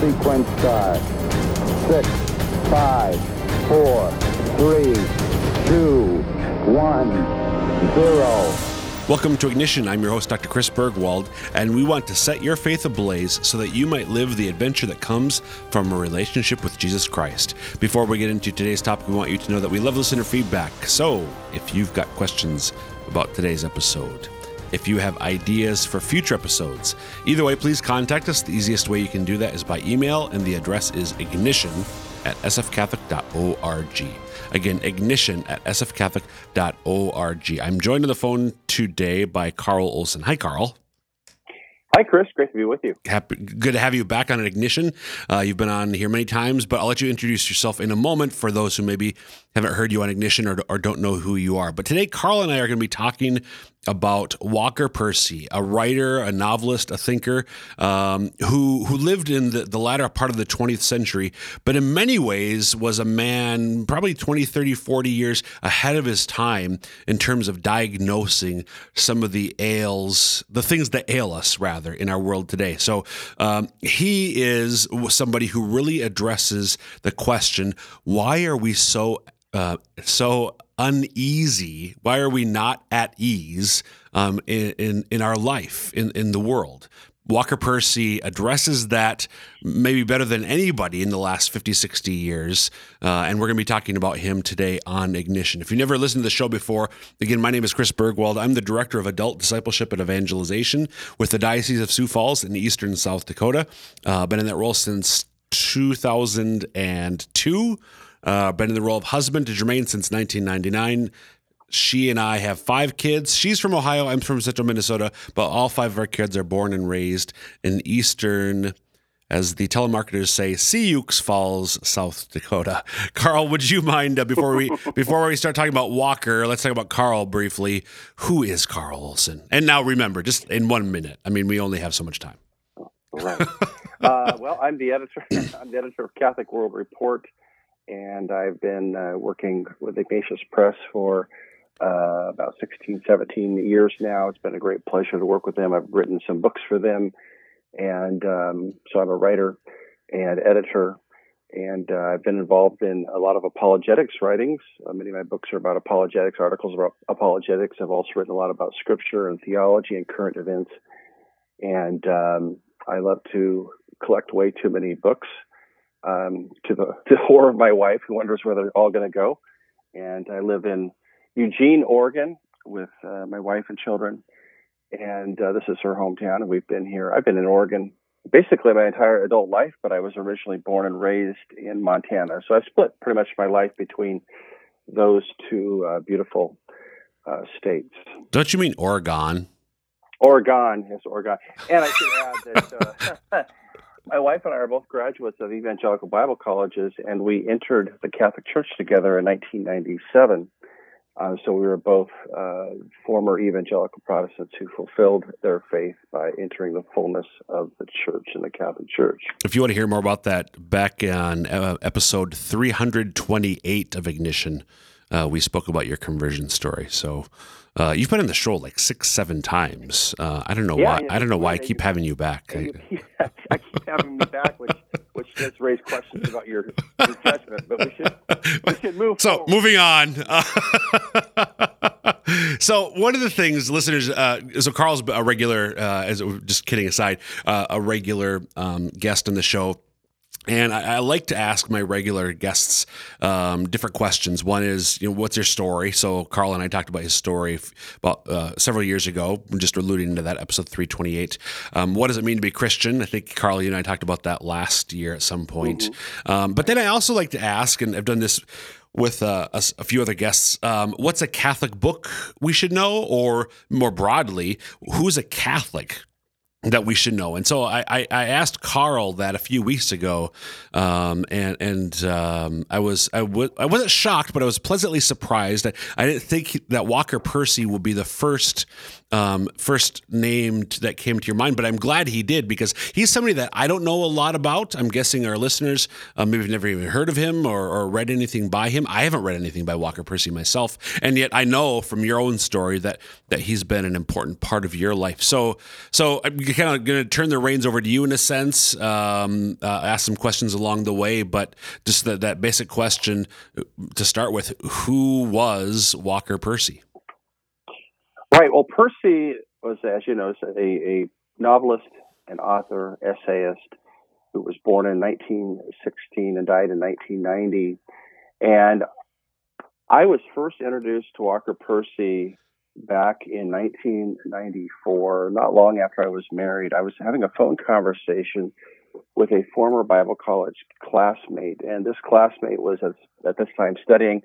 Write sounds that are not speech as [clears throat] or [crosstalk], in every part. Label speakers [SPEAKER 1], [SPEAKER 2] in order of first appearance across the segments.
[SPEAKER 1] sequence start. Six, five, four, three, two, one, zero.
[SPEAKER 2] Welcome to Ignition. I'm your host, Dr. Chris Burgwald, and we want to set your faith ablaze so that you might live the adventure that comes from a relationship with Jesus Christ. Before we get into today's topic, we want you to know that we love listener feedback. So if you've got questions about today's episode, if you have ideas for future episodes, either way, please contact us. The easiest way you can do that is by email, and the address is ignition at sfcatholic.org. Again, ignition at sfcatholic.org. I'm joined on the phone today by Carl Olson. Hi, Carl.
[SPEAKER 3] Hi, Chris. Great to be with you.
[SPEAKER 2] Happy, good to have you back on Ignition. Uh, you've been on here many times, but I'll let you introduce yourself in a moment for those who maybe haven't heard you on Ignition or, or don't know who you are. But today, Carl and I are going to be talking about Walker Percy, a writer, a novelist, a thinker um, who who lived in the, the latter part of the 20th century, but in many ways was a man probably 20, 30, 40 years ahead of his time in terms of diagnosing some of the ails, the things that ail us, rather, in our world today. So um, he is somebody who really addresses the question why are we so uh, so uneasy? Why are we not at ease um, in, in, in our life in in the world? Walker Percy addresses that maybe better than anybody in the last 50, 60 years. Uh, and we're going to be talking about him today on Ignition. If you never listened to the show before, again, my name is Chris Burgwald. I'm the Director of Adult Discipleship and Evangelization with the Diocese of Sioux Falls in eastern South Dakota. Uh, been in that role since 2002. Uh, been in the role of husband to Jermaine since 1999. She and I have five kids. She's from Ohio. I'm from central Minnesota, but all five of our kids are born and raised in eastern, as the telemarketers say, Sioux Falls, South Dakota. [laughs] Carl, would you mind uh, before we [laughs] before we start talking about Walker? Let's talk about Carl briefly. Who is Carl Olson? And now remember, just in one minute. I mean, we only have so much time.
[SPEAKER 3] Right. uh, well, I'm the editor. [coughs] I'm the editor of Catholic World Report and I've been uh, working with Ignatius Press for uh, about 16, 17 years now. It's been a great pleasure to work with them. I've written some books for them, and um, so I'm a writer and editor. And uh, I've been involved in a lot of apologetics writings. Uh, many of my books are about apologetics, articles about apologetics. I've also written a lot about scripture and theology and current events. And um, I love to collect way too many books um, to the [laughs] to horror of my wife, who wonders where they're all going to go. And I live in Eugene, Oregon, with uh, my wife and children. And uh, this is her hometown, and we've been here. I've been in Oregon basically my entire adult life, but I was originally born and raised in Montana. So I've split pretty much my life between those two uh, beautiful uh, states.
[SPEAKER 2] Don't you mean Oregon?
[SPEAKER 3] Oregon, yes, Oregon. And I should add that uh, [laughs] my wife and I are both graduates of evangelical Bible colleges, and we entered the Catholic Church together in 1997. Uh, so we were both uh, former evangelical Protestants who fulfilled their faith by entering the fullness of the church in the Catholic Church.
[SPEAKER 2] If you want to hear more about that, back on uh, episode 328 of Ignition, uh, we spoke about your conversion story. So uh, you've been in the show like six, seven times. Uh, I don't know
[SPEAKER 3] Yeah,
[SPEAKER 2] why.
[SPEAKER 3] yeah,
[SPEAKER 2] I don't know why [laughs] I keep having you back. I-
[SPEAKER 3] you keep, I keep having me back, which which does raise questions about your, your judgment. But we should we should move. [laughs]
[SPEAKER 2] So
[SPEAKER 3] forward.
[SPEAKER 2] moving on. [laughs] so one of the things, listeners, uh, so Carl's a regular, uh, as just kidding aside, uh, a regular um, guest on the show. And I, I like to ask my regular guests um, different questions. One is, you know, what's your story? So Carl and I talked about his story f- about uh, several years ago. I'm just alluding to that episode 328. Um, what does it mean to be Christian? I think Carl, you and I talked about that last year at some point. Um, but then I also like to ask, and I've done this with uh, a, a few other guests. Um, what's a Catholic book we should know, or more broadly, who's a Catholic that we should know? And so I, I, I asked Carl that a few weeks ago, um, and and um, I was I w- I wasn't shocked, but I was pleasantly surprised. I, I didn't think that Walker Percy would be the first um, first named that came to your mind, but I'm glad he did because he's somebody that I don't know a lot about. I'm guessing our listeners uh, maybe have never even heard of him or, or, read anything by him. I haven't read anything by Walker Percy myself, and yet I know from your own story that that he's been an important part of your life. So, so I'm kind of going to turn the reins over to you in a sense, um, uh, ask some questions along the way, but just the, that basic question to start with: Who was Walker Percy?
[SPEAKER 3] Right. Well, Percy was, as you know, a, a novelist and author, essayist who was born in 1916 and died in 1990. And I was first introduced to Walker Percy back in 1994, not long after I was married. I was having a phone conversation with a former Bible college classmate, and this classmate was at, this time studying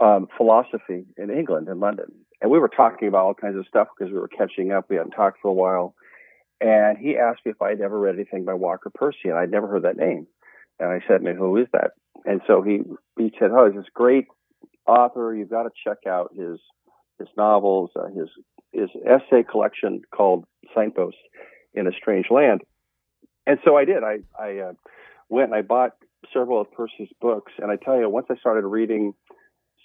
[SPEAKER 3] um, philosophy in England, in London. And we were talking about all kinds of stuff because we were catching up. We hadn't talked for a while. And he asked me if I'd ever read anything by Walker Percy, and I'd never heard that name. And I said, "Man, who is that?" And so he he said, "Oh, he's this great author. You've got to check out his his novels, uh, his his essay collection called Signposts in a Strange Land." And so I did. I I uh, went and I bought several of Percy's books, and I tell you, once I started reading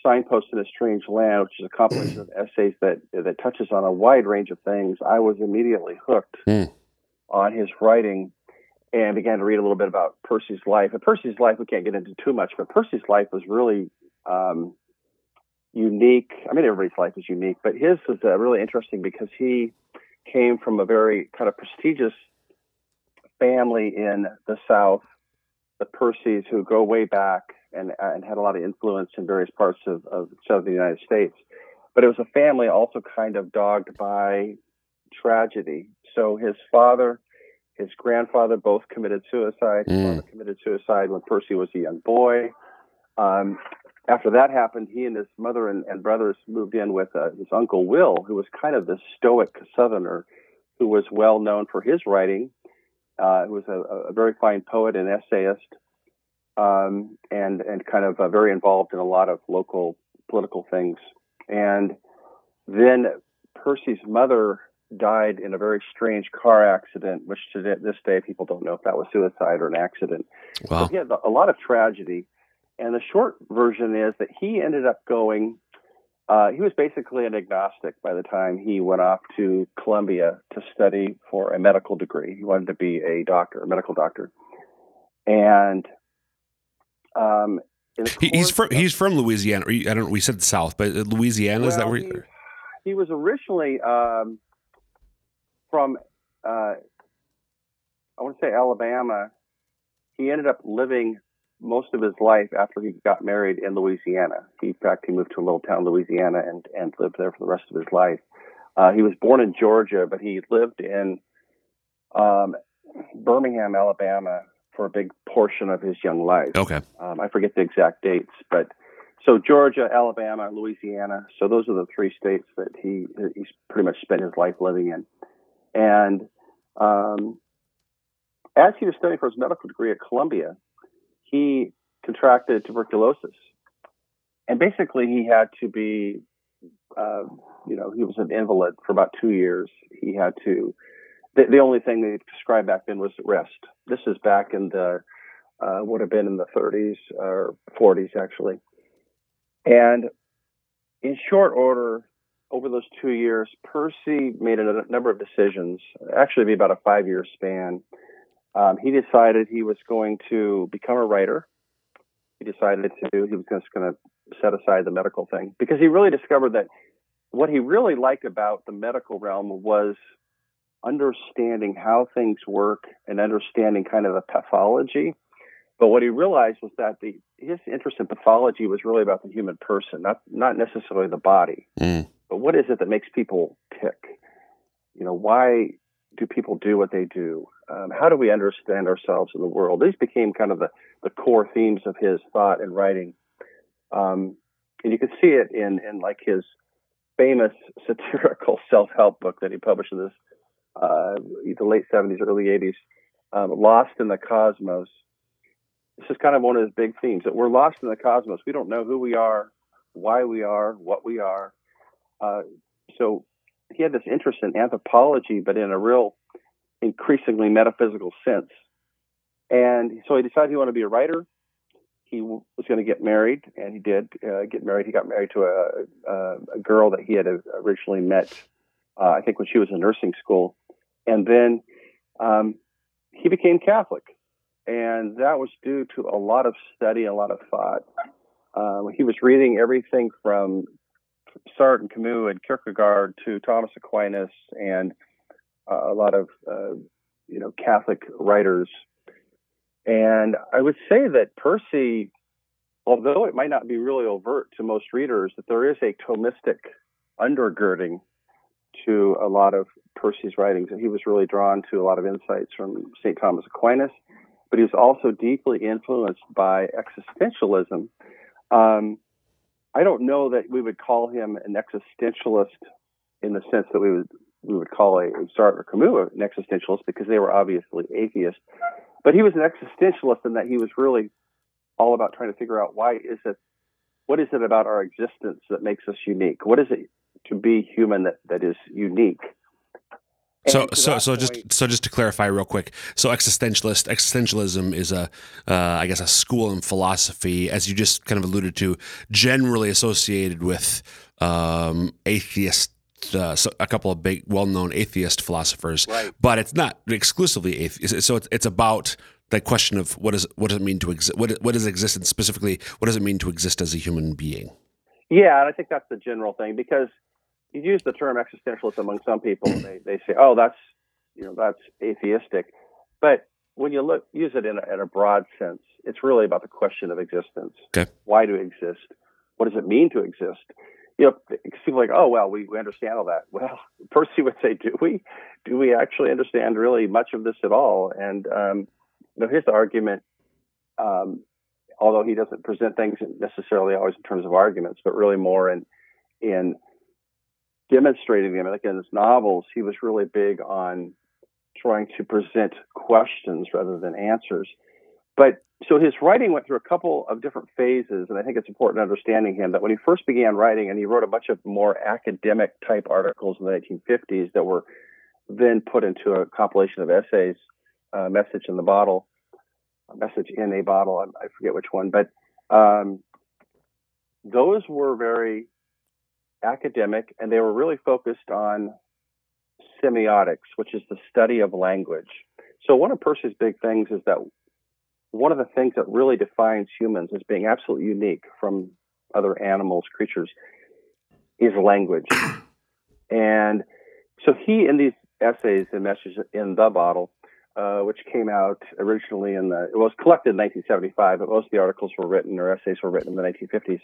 [SPEAKER 3] Signpost in a Strange Land, which is a compilation of essays that that touches on a wide range of things, I was immediately hooked mm. on his writing and began to read a little bit about Percy's life. And Percy's life, we can't get into too much, but Percy's life was really um, unique. I mean, everybody's life is unique, but his was uh, really interesting because he came from a very kind of prestigious family in the South, the Percys, who go way back and, and had a lot of influence in various parts of, of southern United States. But it was a family also kind of dogged by tragedy. So his father, his grandfather both committed suicide. His mm. father committed suicide when Percy was a young boy. Um, after that happened, he and his mother and, and brothers moved in with uh, his uncle Will, who was kind of the stoic Southerner, who was well known for his writing. Uh, who was a, a very fine poet and essayist um, and and kind of uh, very involved in a lot of local political things. And then Percy's mother died in a very strange car accident, which to this day people don't know if that was suicide or an accident. Wow. So he had a lot of tragedy. And the short version is that he ended up going. Uh, he was basically an agnostic by the time he went off to Columbia to study for a medical degree. He wanted to be a doctor, a medical doctor. And um,
[SPEAKER 2] he's from he's from Louisiana. I don't know. We said the South, but Louisiana well, is that where
[SPEAKER 3] he, he was originally um, from? Uh, I want to say Alabama. He ended up living most of his life after he got married in Louisiana. He, in fact, he moved to a little town, Louisiana, and and lived there for the rest of his life. Uh, he was born in Georgia, but he lived in um, Birmingham, Alabama, for a big portion of his young life.
[SPEAKER 2] Okay.
[SPEAKER 3] Um, I forget the exact dates, but so Georgia, Alabama, Louisiana. So those are the three states that he he's pretty much spent his life living in. And um, as he was studying for his medical degree at Columbia, he contracted tuberculosis, and basically he had to be, uh, you know, he was an invalid for about two years. He had to the, the only thing they described back then was rest. This is back in the uh, would have been in the 30s or 40s actually, and in short order, over those two years, Percy made a number of decisions. Actually, be about a five-year span. Um, he decided he was going to become a writer. He decided to. He was just going to set aside the medical thing because he really discovered that what he really liked about the medical realm was understanding how things work and understanding kind of the pathology. But what he realized was that the his interest in pathology was really about the human person, not not necessarily the body. Mm. But what is it that makes people tick? You know, why do people do what they do? Um, how do we understand ourselves in the world? These became kind of the, the core themes of his thought and writing. Um, and you can see it in, in like his famous [laughs] satirical self-help book that he published in this uh, the late 70s, early 80s, um, Lost in the Cosmos. This is kind of one of his big themes that we're lost in the cosmos. We don't know who we are, why we are, what we are. Uh, so he had this interest in anthropology, but in a real increasingly metaphysical sense. And so he decided he wanted to be a writer. He was going to get married, and he did uh, get married. He got married to a, a, a girl that he had originally met, uh, I think, when she was in nursing school. And then um, he became Catholic. And that was due to a lot of study, a lot of thought. Um, he was reading everything from Sartre and Camus and Kierkegaard to Thomas Aquinas and uh, a lot of uh, you know Catholic writers. And I would say that Percy, although it might not be really overt to most readers, that there is a Thomistic undergirding to a lot of Percy's writings, and he was really drawn to a lot of insights from St. Thomas Aquinas, but he was also deeply influenced by existentialism. Um, I don't know that we would call him an existentialist in the sense that we would we would call a, Sartre or Camus an existentialist because they were obviously atheists. But he was an existentialist in that he was really all about trying to figure out why is it, what is it about our existence that makes us unique? What is it to be human that, that is unique?
[SPEAKER 2] so so so point, just so just to clarify real quick so existentialist existentialism is a uh, I guess a school in philosophy as you just kind of alluded to generally associated with um, atheist uh, so a couple of big well-known atheist philosophers
[SPEAKER 3] right.
[SPEAKER 2] but it's not exclusively atheist so it's, it's about that question of what is what does it mean to exist what, what is existence specifically what does it mean to exist as a human being
[SPEAKER 3] yeah and i think that's the general thing because you use the term existentialist among some people, and they, they say, "Oh, that's you know that's atheistic," but when you look use it in a, in a broad sense, it's really about the question of existence.
[SPEAKER 2] Okay.
[SPEAKER 3] Why do we exist? What does it mean to exist? You know, people like, oh well, we, we understand all that. [laughs] Well, Percy would say, do we? Do we actually understand really much of this at all? And um, you know, his argument, um, although he doesn't present things necessarily always in terms of arguments, but really more in in demonstrating them. Like in his novels, he was really big on trying to present questions rather than answers. But so his writing went through a couple of different phases, and I think it's important understanding him that when he first began writing, and he wrote a bunch of more academic type articles in the 1950s that were then put into a compilation of essays, uh, Message in the Bottle, Message in a Bottle, I, I forget which one, but um, those were very academic, and they were really focused on semiotics, which is the study of language. So, one of Percy's big things is that one of the things that really defines humans as being absolutely unique from other animals, creatures, is language. And so, he, in these essays and messages in the bottle, uh, which came out originally in the, it was collected in 1975, but most of the articles were written or essays were written in the 1950s.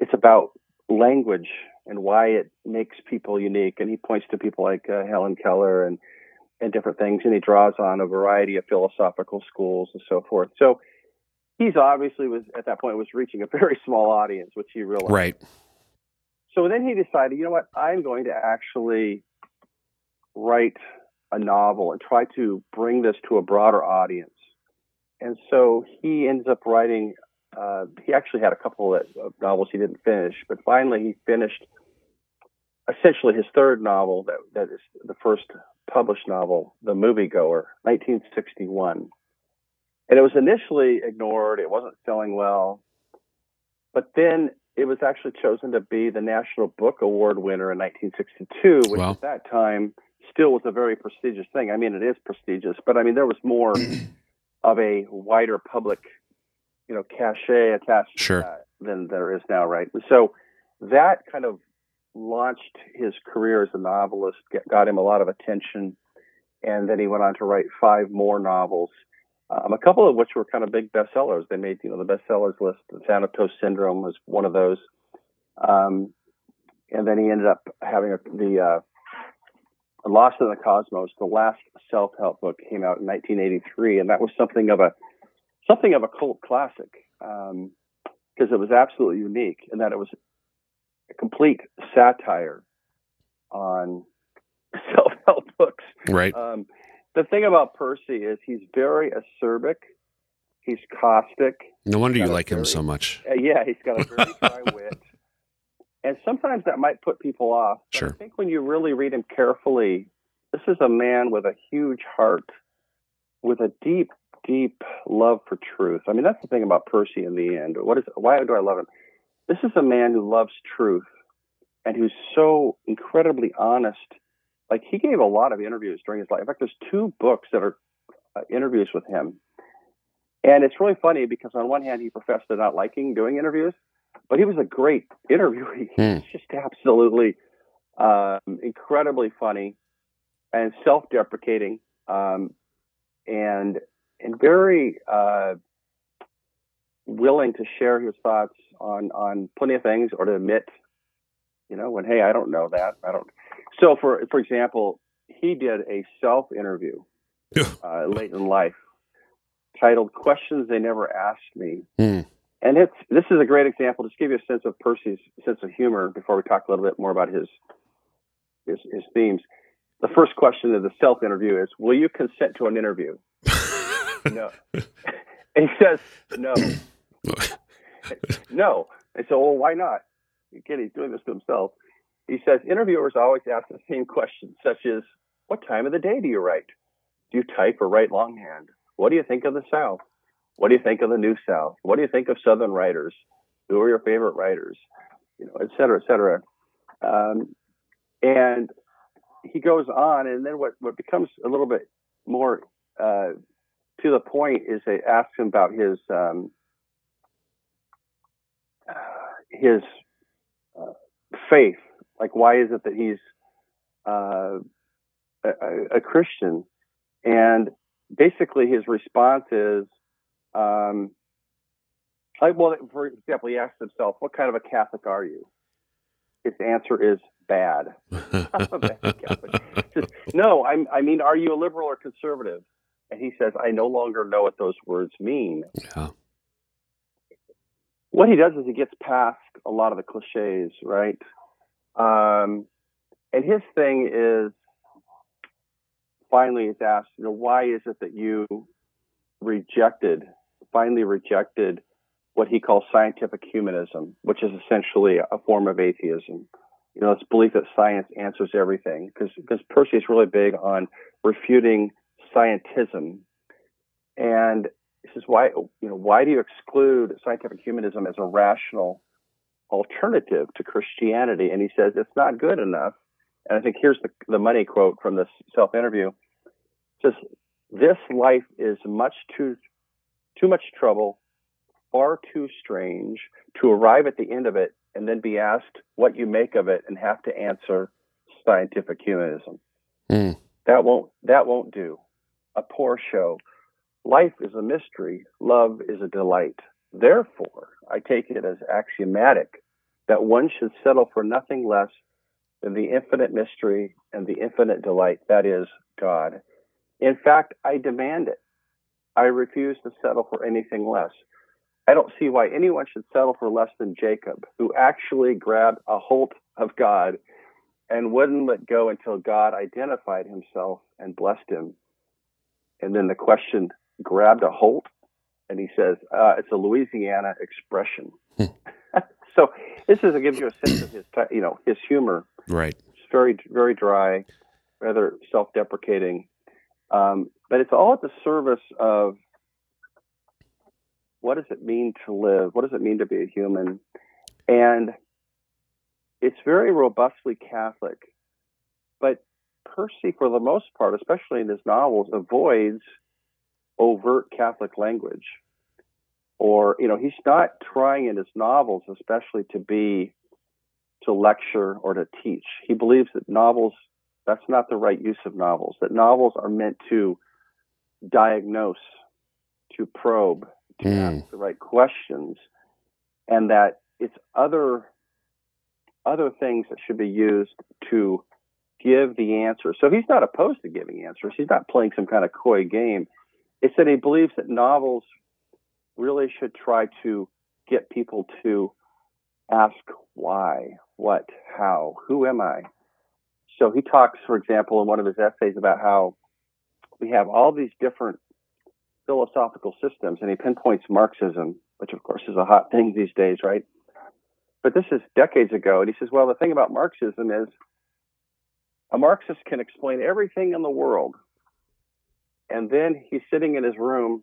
[SPEAKER 3] It's about language and why it makes people unique. And he points to people like uh, Helen Keller and and different things, and he draws on a variety of philosophical schools and so forth. So he's obviously was at that point was reaching a [laughs] very small audience, which he realized.
[SPEAKER 2] Right.
[SPEAKER 3] So then he decided, you know what, I'm going to actually write a novel and try to bring this to a broader audience. And so he ends up writing uh, he actually had a couple of novels he didn't finish, but finally he finished essentially his third novel, that, that is the first published novel, The Moviegoer, 1961. And it was initially ignored, it wasn't selling well, but then it was actually chosen to be the National Book Award winner in 1962, which wow. at that time still was a very prestigious thing. I mean, it is prestigious, but I mean, there was more [clears throat] of a wider public you know cachet attached
[SPEAKER 2] sure.
[SPEAKER 3] to that than there is now, right? So that kind of launched his career as a novelist, got him a lot of attention, and then he went on to write five more novels. Um, a couple of which were kind of big bestsellers. They made you know the bestsellers list. The Thanatos Syndrome was one of those, um, and then he ended up having a, the uh, Lost in the Cosmos. The last self-help book came out in 1983, and that was something of a something of a cult classic because um, it was absolutely unique in that it was a complete satire on [laughs] self-help books.
[SPEAKER 2] Right.
[SPEAKER 3] Um, the thing about Percy is he's very acerbic. He's caustic.
[SPEAKER 2] No wonder you like very, him so much.
[SPEAKER 3] Uh, yeah, he's got a [laughs] very dry wit, and sometimes that might put people off. But
[SPEAKER 2] Sure.
[SPEAKER 3] I think when you really read him carefully, this is a man with a huge heart, with a deep, deep love for truth. I mean, that's the thing about Percy in the end. What is? Why do I love him? This is a man who loves truth and who's so incredibly honest. Like he gave a lot of interviews during his life. In fact, there's two books that are uh, interviews with him. And it's really funny because on one hand, he professed to not liking doing interviews, but he was a great interviewee. He [laughs]
[SPEAKER 2] Hmm.
[SPEAKER 3] was just absolutely um, incredibly funny and self-deprecating, um, and and very uh, willing to share his thoughts on on plenty of things or to admit, you know, when hey, I don't know that. I don't. So for for example, he did a self-interview uh, late in life titled "Questions They Never Asked Me."
[SPEAKER 2] Hmm.
[SPEAKER 3] And it's this is a great example. Just give you a sense of Percy's sense of humor before we talk a little bit more about his his, his themes. The first question of the self interview is, "Will you consent to an interview?" No. [laughs] and he says, "No, no." And so, well, why not? Again, he's doing this to himself. He says, interviewers always ask the same questions, such as, "What time of the day do you write? Do you type or write longhand? What do you think of the South? What do you think of the New South? What do you think of Southern writers? Who are your favorite writers? You know, et cetera, et cetera. Um, and he goes on, and then what, what becomes a little bit more uh, to the point is they ask him about his um, his uh, faith. Like, why is it that he's uh, a, a Christian? And basically, his response is, um, like, well, for example, he asks himself, "What kind of a Catholic are you?" His answer is bad. [laughs] [laughs] Bad. [laughs] No, I'm, I mean, are you a liberal or conservative? And he says, I no longer know what those words mean.
[SPEAKER 2] Yeah.
[SPEAKER 3] What he does is he gets past a lot of the cliches, right? Um, and his thing is finally is asked, you know, why is it that you rejected, finally rejected what he calls scientific humanism, which is essentially a form of atheism? You know, it's belief that science answers everything because because Percy is really big on refuting scientism. And he says, why, you know, why do you exclude scientific humanism as a rational alternative to Christianity? And he says, it's not good enough. And I think here's the, the money quote from this self interview. Says, this life is much too, too much trouble, far too strange to arrive at the end of it and then be asked what you make of it and have to answer scientific humanism.
[SPEAKER 2] Hmm.
[SPEAKER 3] That won't, that won't do a poor show. Life is a mystery, love is a delight. Therefore, I take it as axiomatic that one should settle for nothing less than the infinite mystery and the infinite delight, that is, God. In fact, I demand it. I refuse to settle for anything less. I don't see why anyone should settle for less than Jacob, who actually grabbed a hold of God and wouldn't let go until God identified himself and blessed him. And then the question grabbed a hold, and he says, uh, it's a Louisiana expression. [laughs] so this is it gives you a sense of his, you know, his humor.
[SPEAKER 2] Right.
[SPEAKER 3] It's very, very dry, rather self-deprecating, um, but it's all at the service of what does it mean to live? What does it mean to be a human? And it's very robustly Catholic, but Percy, for the most part, especially in his novels, avoids overt Catholic language. Or, you know, he's not trying in his novels, especially to be, to lecture or to teach. He believes that novels, that's not the right use of novels, that novels are meant to diagnose, to probe, to
[SPEAKER 2] Mm.
[SPEAKER 3] ask the right questions, and that it's other other things that should be used to give the answer. So he's not opposed to giving answers. He's not playing some kind of coy game. It's that he believes that novels really should try to get people to ask why, what, how, who am I? So he talks, for example, in one of his essays about how we have all these different philosophical systems, and he pinpoints Marxism, which of course is a hot thing these days, right? but this is decades ago. And he says, well, the thing about Marxism is a Marxist can explain everything in the world. And then he's sitting in his room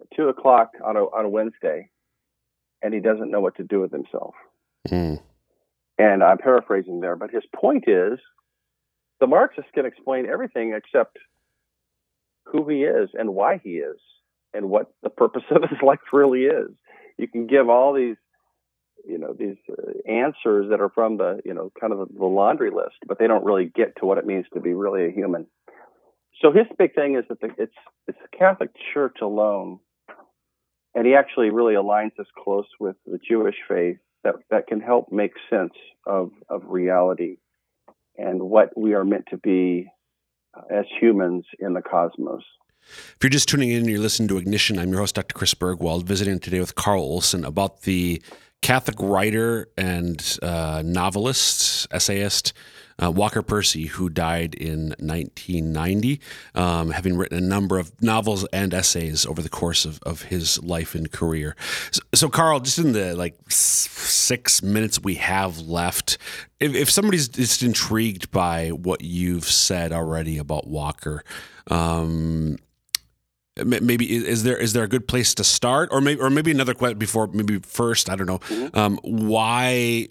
[SPEAKER 3] at two o'clock on a, on a Wednesday and he doesn't know what to do with himself. Mm. And I'm paraphrasing there, but his point is the Marxist can explain everything except who he is and why he is and what the purpose [laughs] of his life really is. You can give all these, you know, these uh, answers that are from the, you know, kind of the laundry list, but they don't really get to what it means to be really a human. So his big thing is that the, it's it's the Catholic Church alone, and he actually really aligns us close with the Jewish faith that that can help make sense of of reality and what we are meant to be uh, as humans in the cosmos.
[SPEAKER 2] If you're just tuning in and you're listening to Ignition, I'm your host, Dr. Chris Burgwald, visiting today with Carl Olson about the Catholic writer and uh, novelist, essayist, uh, Walker Percy, who died in 1990, um, having written a number of novels and essays over the course of, of his life and career. So, so, Carl, just in the like six minutes we have left, if, if somebody's just intrigued by what you've said already about Walker, um, maybe is there is there a good place to start? Or maybe or maybe another question before maybe first i don't know. Mm-hmm. um, why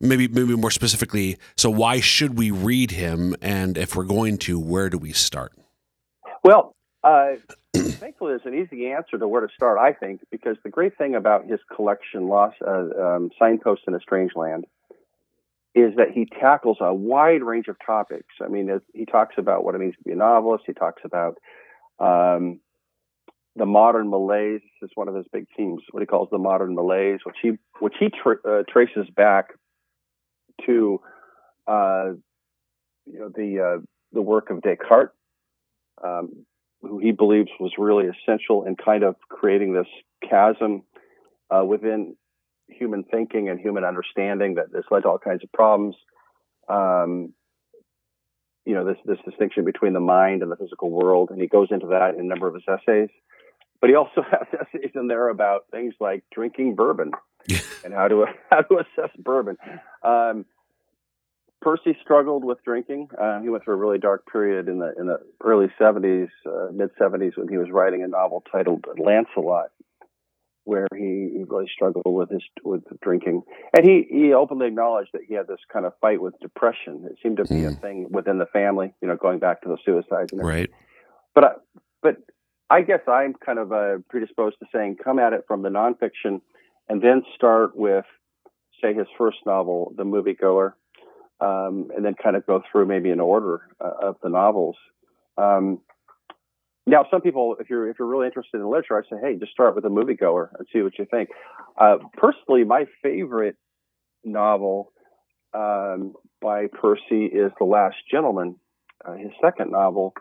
[SPEAKER 2] maybe maybe more specifically so why should we read him? And if we're going to where do we start?
[SPEAKER 3] Well uh, thankfully there's an easy answer to where to start i think because the great thing about his collection lost uh, um, signposts in a strange land is that he tackles a wide range of topics. I mean he talks about what it means to be a novelist he talks about um, the modern malaise is one of his big themes, what he calls the modern malaise, which he which he tra- uh, traces back to uh, you know the uh, the work of Descartes, um, who he believes was really essential in kind of creating this chasm uh, within human thinking and human understanding that has led to all kinds of problems. Um, you know this this distinction between the mind and the physical world, and he goes into that in a number of his essays. But he also [laughs] has essays in there about things like drinking bourbon [laughs] and how to how to assess bourbon. Um, Percy struggled with drinking. Uh, he went through a really dark period in the in the early '70s, uh, mid '70s, when he was writing a novel titled Lancelot, where he, he really struggled with his with drinking, and he he openly acknowledged that he had this kind of fight with depression. It seemed to be mm. a hmm. thing within the family, you know, going back to the suicides. And
[SPEAKER 2] right.
[SPEAKER 3] But I, but I guess I'm kind of uh, predisposed to saying come at it from the nonfiction, and then start with, say, his first novel, The Moviegoer, um, and then kind of go through maybe an order uh, of the novels. Um, now, some people, if you're if you're really interested in literature, I say, hey, just start with a moviegoer and see what you think. Uh, personally, my favorite novel um, by Percy is The Last Gentleman, uh, his second novel,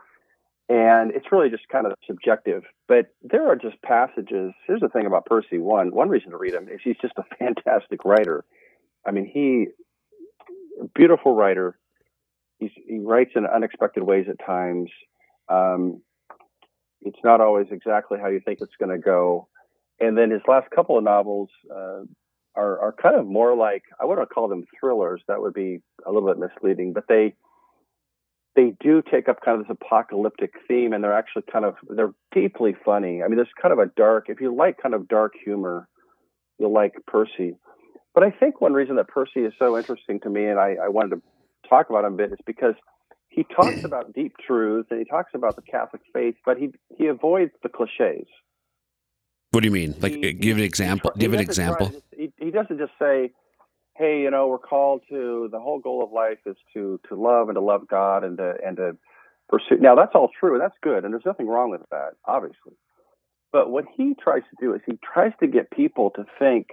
[SPEAKER 3] and it's really just kind of subjective. But there are just passages. Here's the thing about Percy. One one reason to read him is he's just a [laughs] fantastic writer. I mean, he beautiful writer. He's, he writes in unexpected ways at times. Um, it's not always exactly how you think it's going to go. And then his last couple of novels uh, are, are kind of more like I wouldn't call them thrillers. That would be a little bit misleading, but they they do take up kind of this apocalyptic theme, and they're actually kind of they're deeply funny. I mean, there's kind of a dark. If you like kind of dark humor, you'll like Percy. But I think one reason that Percy is so interesting to me, and I, I wanted to talk about him a bit, is because he talks [clears throat] about deep truths and he talks about the Catholic faith, but he he avoids the cliches.
[SPEAKER 2] What do you mean? Like, he, uh, give an example. Give an example.
[SPEAKER 3] he, he doesn't just say, "Hey, you know, we're called to the whole goal of life is to to love and to love God and to and to pursue." Now, that's all true and that's good, and there's nothing wrong with that, obviously. But what he tries to do is he tries to get people to think,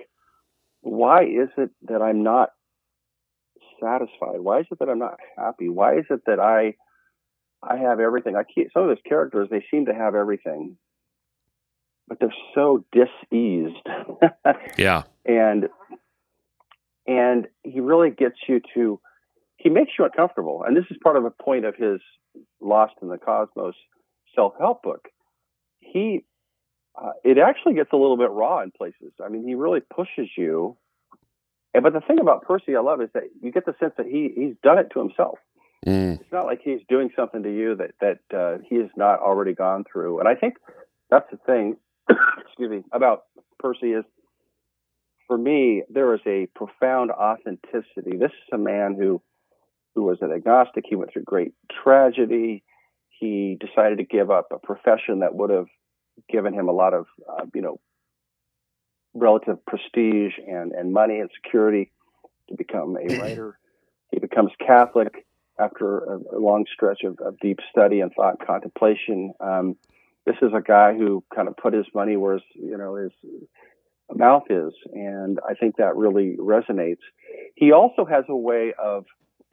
[SPEAKER 3] "Why is it that I'm not satisfied? Why is it that I'm not happy? Why is it that I I have everything? I keep some of his characters they seem to have everything, but they're so diseased. [laughs]
[SPEAKER 2] yeah,
[SPEAKER 3] and and he really gets you to he makes you uncomfortable, and this is part of a point of his Lost in the Cosmos self help book. He uh, it actually gets a little bit raw in places. I mean, he really pushes you And but the thing about Percy I love is that you get the sense that he he's done it to himself.
[SPEAKER 2] Mm.
[SPEAKER 3] It's not like he's doing something to you that that uh, he has not already gone through. And I think that's the thing. [coughs] excuse me about Percy is for me there is a profound authenticity. This is a man who who was an agnostic. He went through great tragedy. He decided to give up a profession that would have given him a lot of, uh, you know, relative prestige and, and money and security to become a [clears throat] writer. He becomes Catholic after a, a long stretch of, of, deep study and thought and contemplation. Um, this is a guy who kind of put his money where his, you know, his mouth is. And I think that really resonates. He also has a way of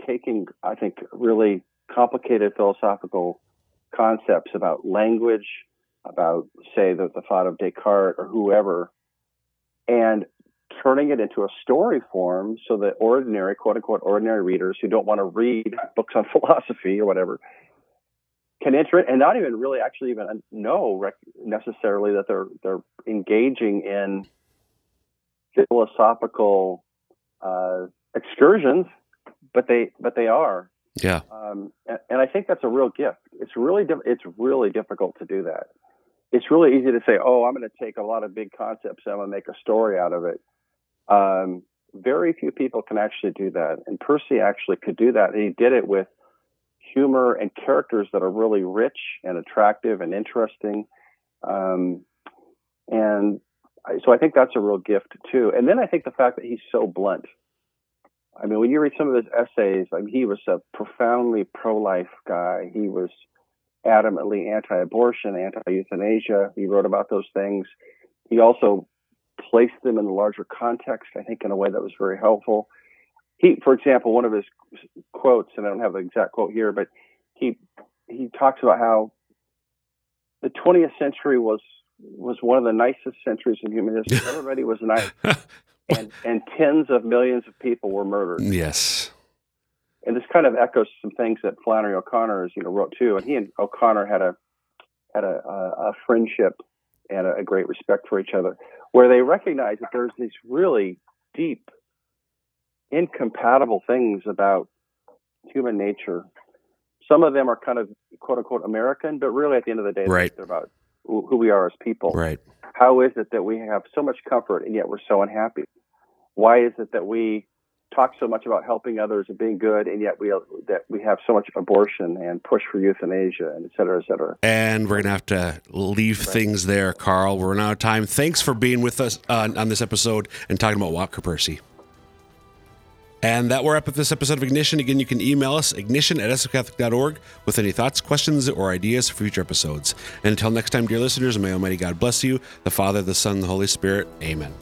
[SPEAKER 3] taking, I think, really complicated philosophical concepts about language, about, say, the, the thought of Descartes or whoever, and turning it into a story form so that ordinary, quote unquote, ordinary readers who don't want to read books on [laughs] philosophy or whatever can enter it and not even really actually even know rec- necessarily that they're they're engaging in philosophical uh, excursions but they but they are.
[SPEAKER 2] Yeah.
[SPEAKER 3] Um, and, and, I think that's a real gift. It's really it's really difficult to do that. It's really easy to say, "Oh, I'm going to take a lot of big concepts and I'm going to make a story out of it." Um, very few people can actually do that, and Percy actually could do that. And he did it with humor and characters that are really rich and attractive and interesting. Um, and so I think that's a real gift too. And then I think the fact that he's so blunt. I mean, when you read some of his essays, I mean, he was a profoundly pro-life guy. He was adamantly anti-abortion, anti-euthanasia. He wrote about those things. He also placed them in the larger context, I think, in a way that was very helpful. He, for example, one of his quotes, and I don't have the exact quote here, but he he talks about how the 20th century was was one of the nicest centuries in human history. [laughs] Everybody was nice. and, and tens of millions of people were murdered.
[SPEAKER 2] Yes.
[SPEAKER 3] And this kind of echoes some things that Flannery O'Connor, you know, wrote too. And he and O'Connor had a had a, a, a friendship and a, a, great respect for each other, where they recognize that there's these really deep, incompatible things about human nature. Some of them are kind of quote unquote American, but really at the end of the day,
[SPEAKER 2] right.
[SPEAKER 3] they're about who we are as people.
[SPEAKER 2] Right.
[SPEAKER 3] How is it that we have so much comfort and yet we're so unhappy? Why is it that we talk so much about helping others and being good, and yet we that we have so much abortion and push for euthanasia and et cetera, et cetera.
[SPEAKER 2] And we're gonna have to leave right. things there, Carl. We're out of time. Thanks for being with us uh, on this episode and talking about Walker Percy. And that we're up with this episode of Ignition. Again, you can email us, ignition at sfcatholic.org, with any thoughts, questions, or ideas for future episodes. And until next time, dear listeners, may Almighty God bless you, the Father, the Son, the Holy Spirit. Amen.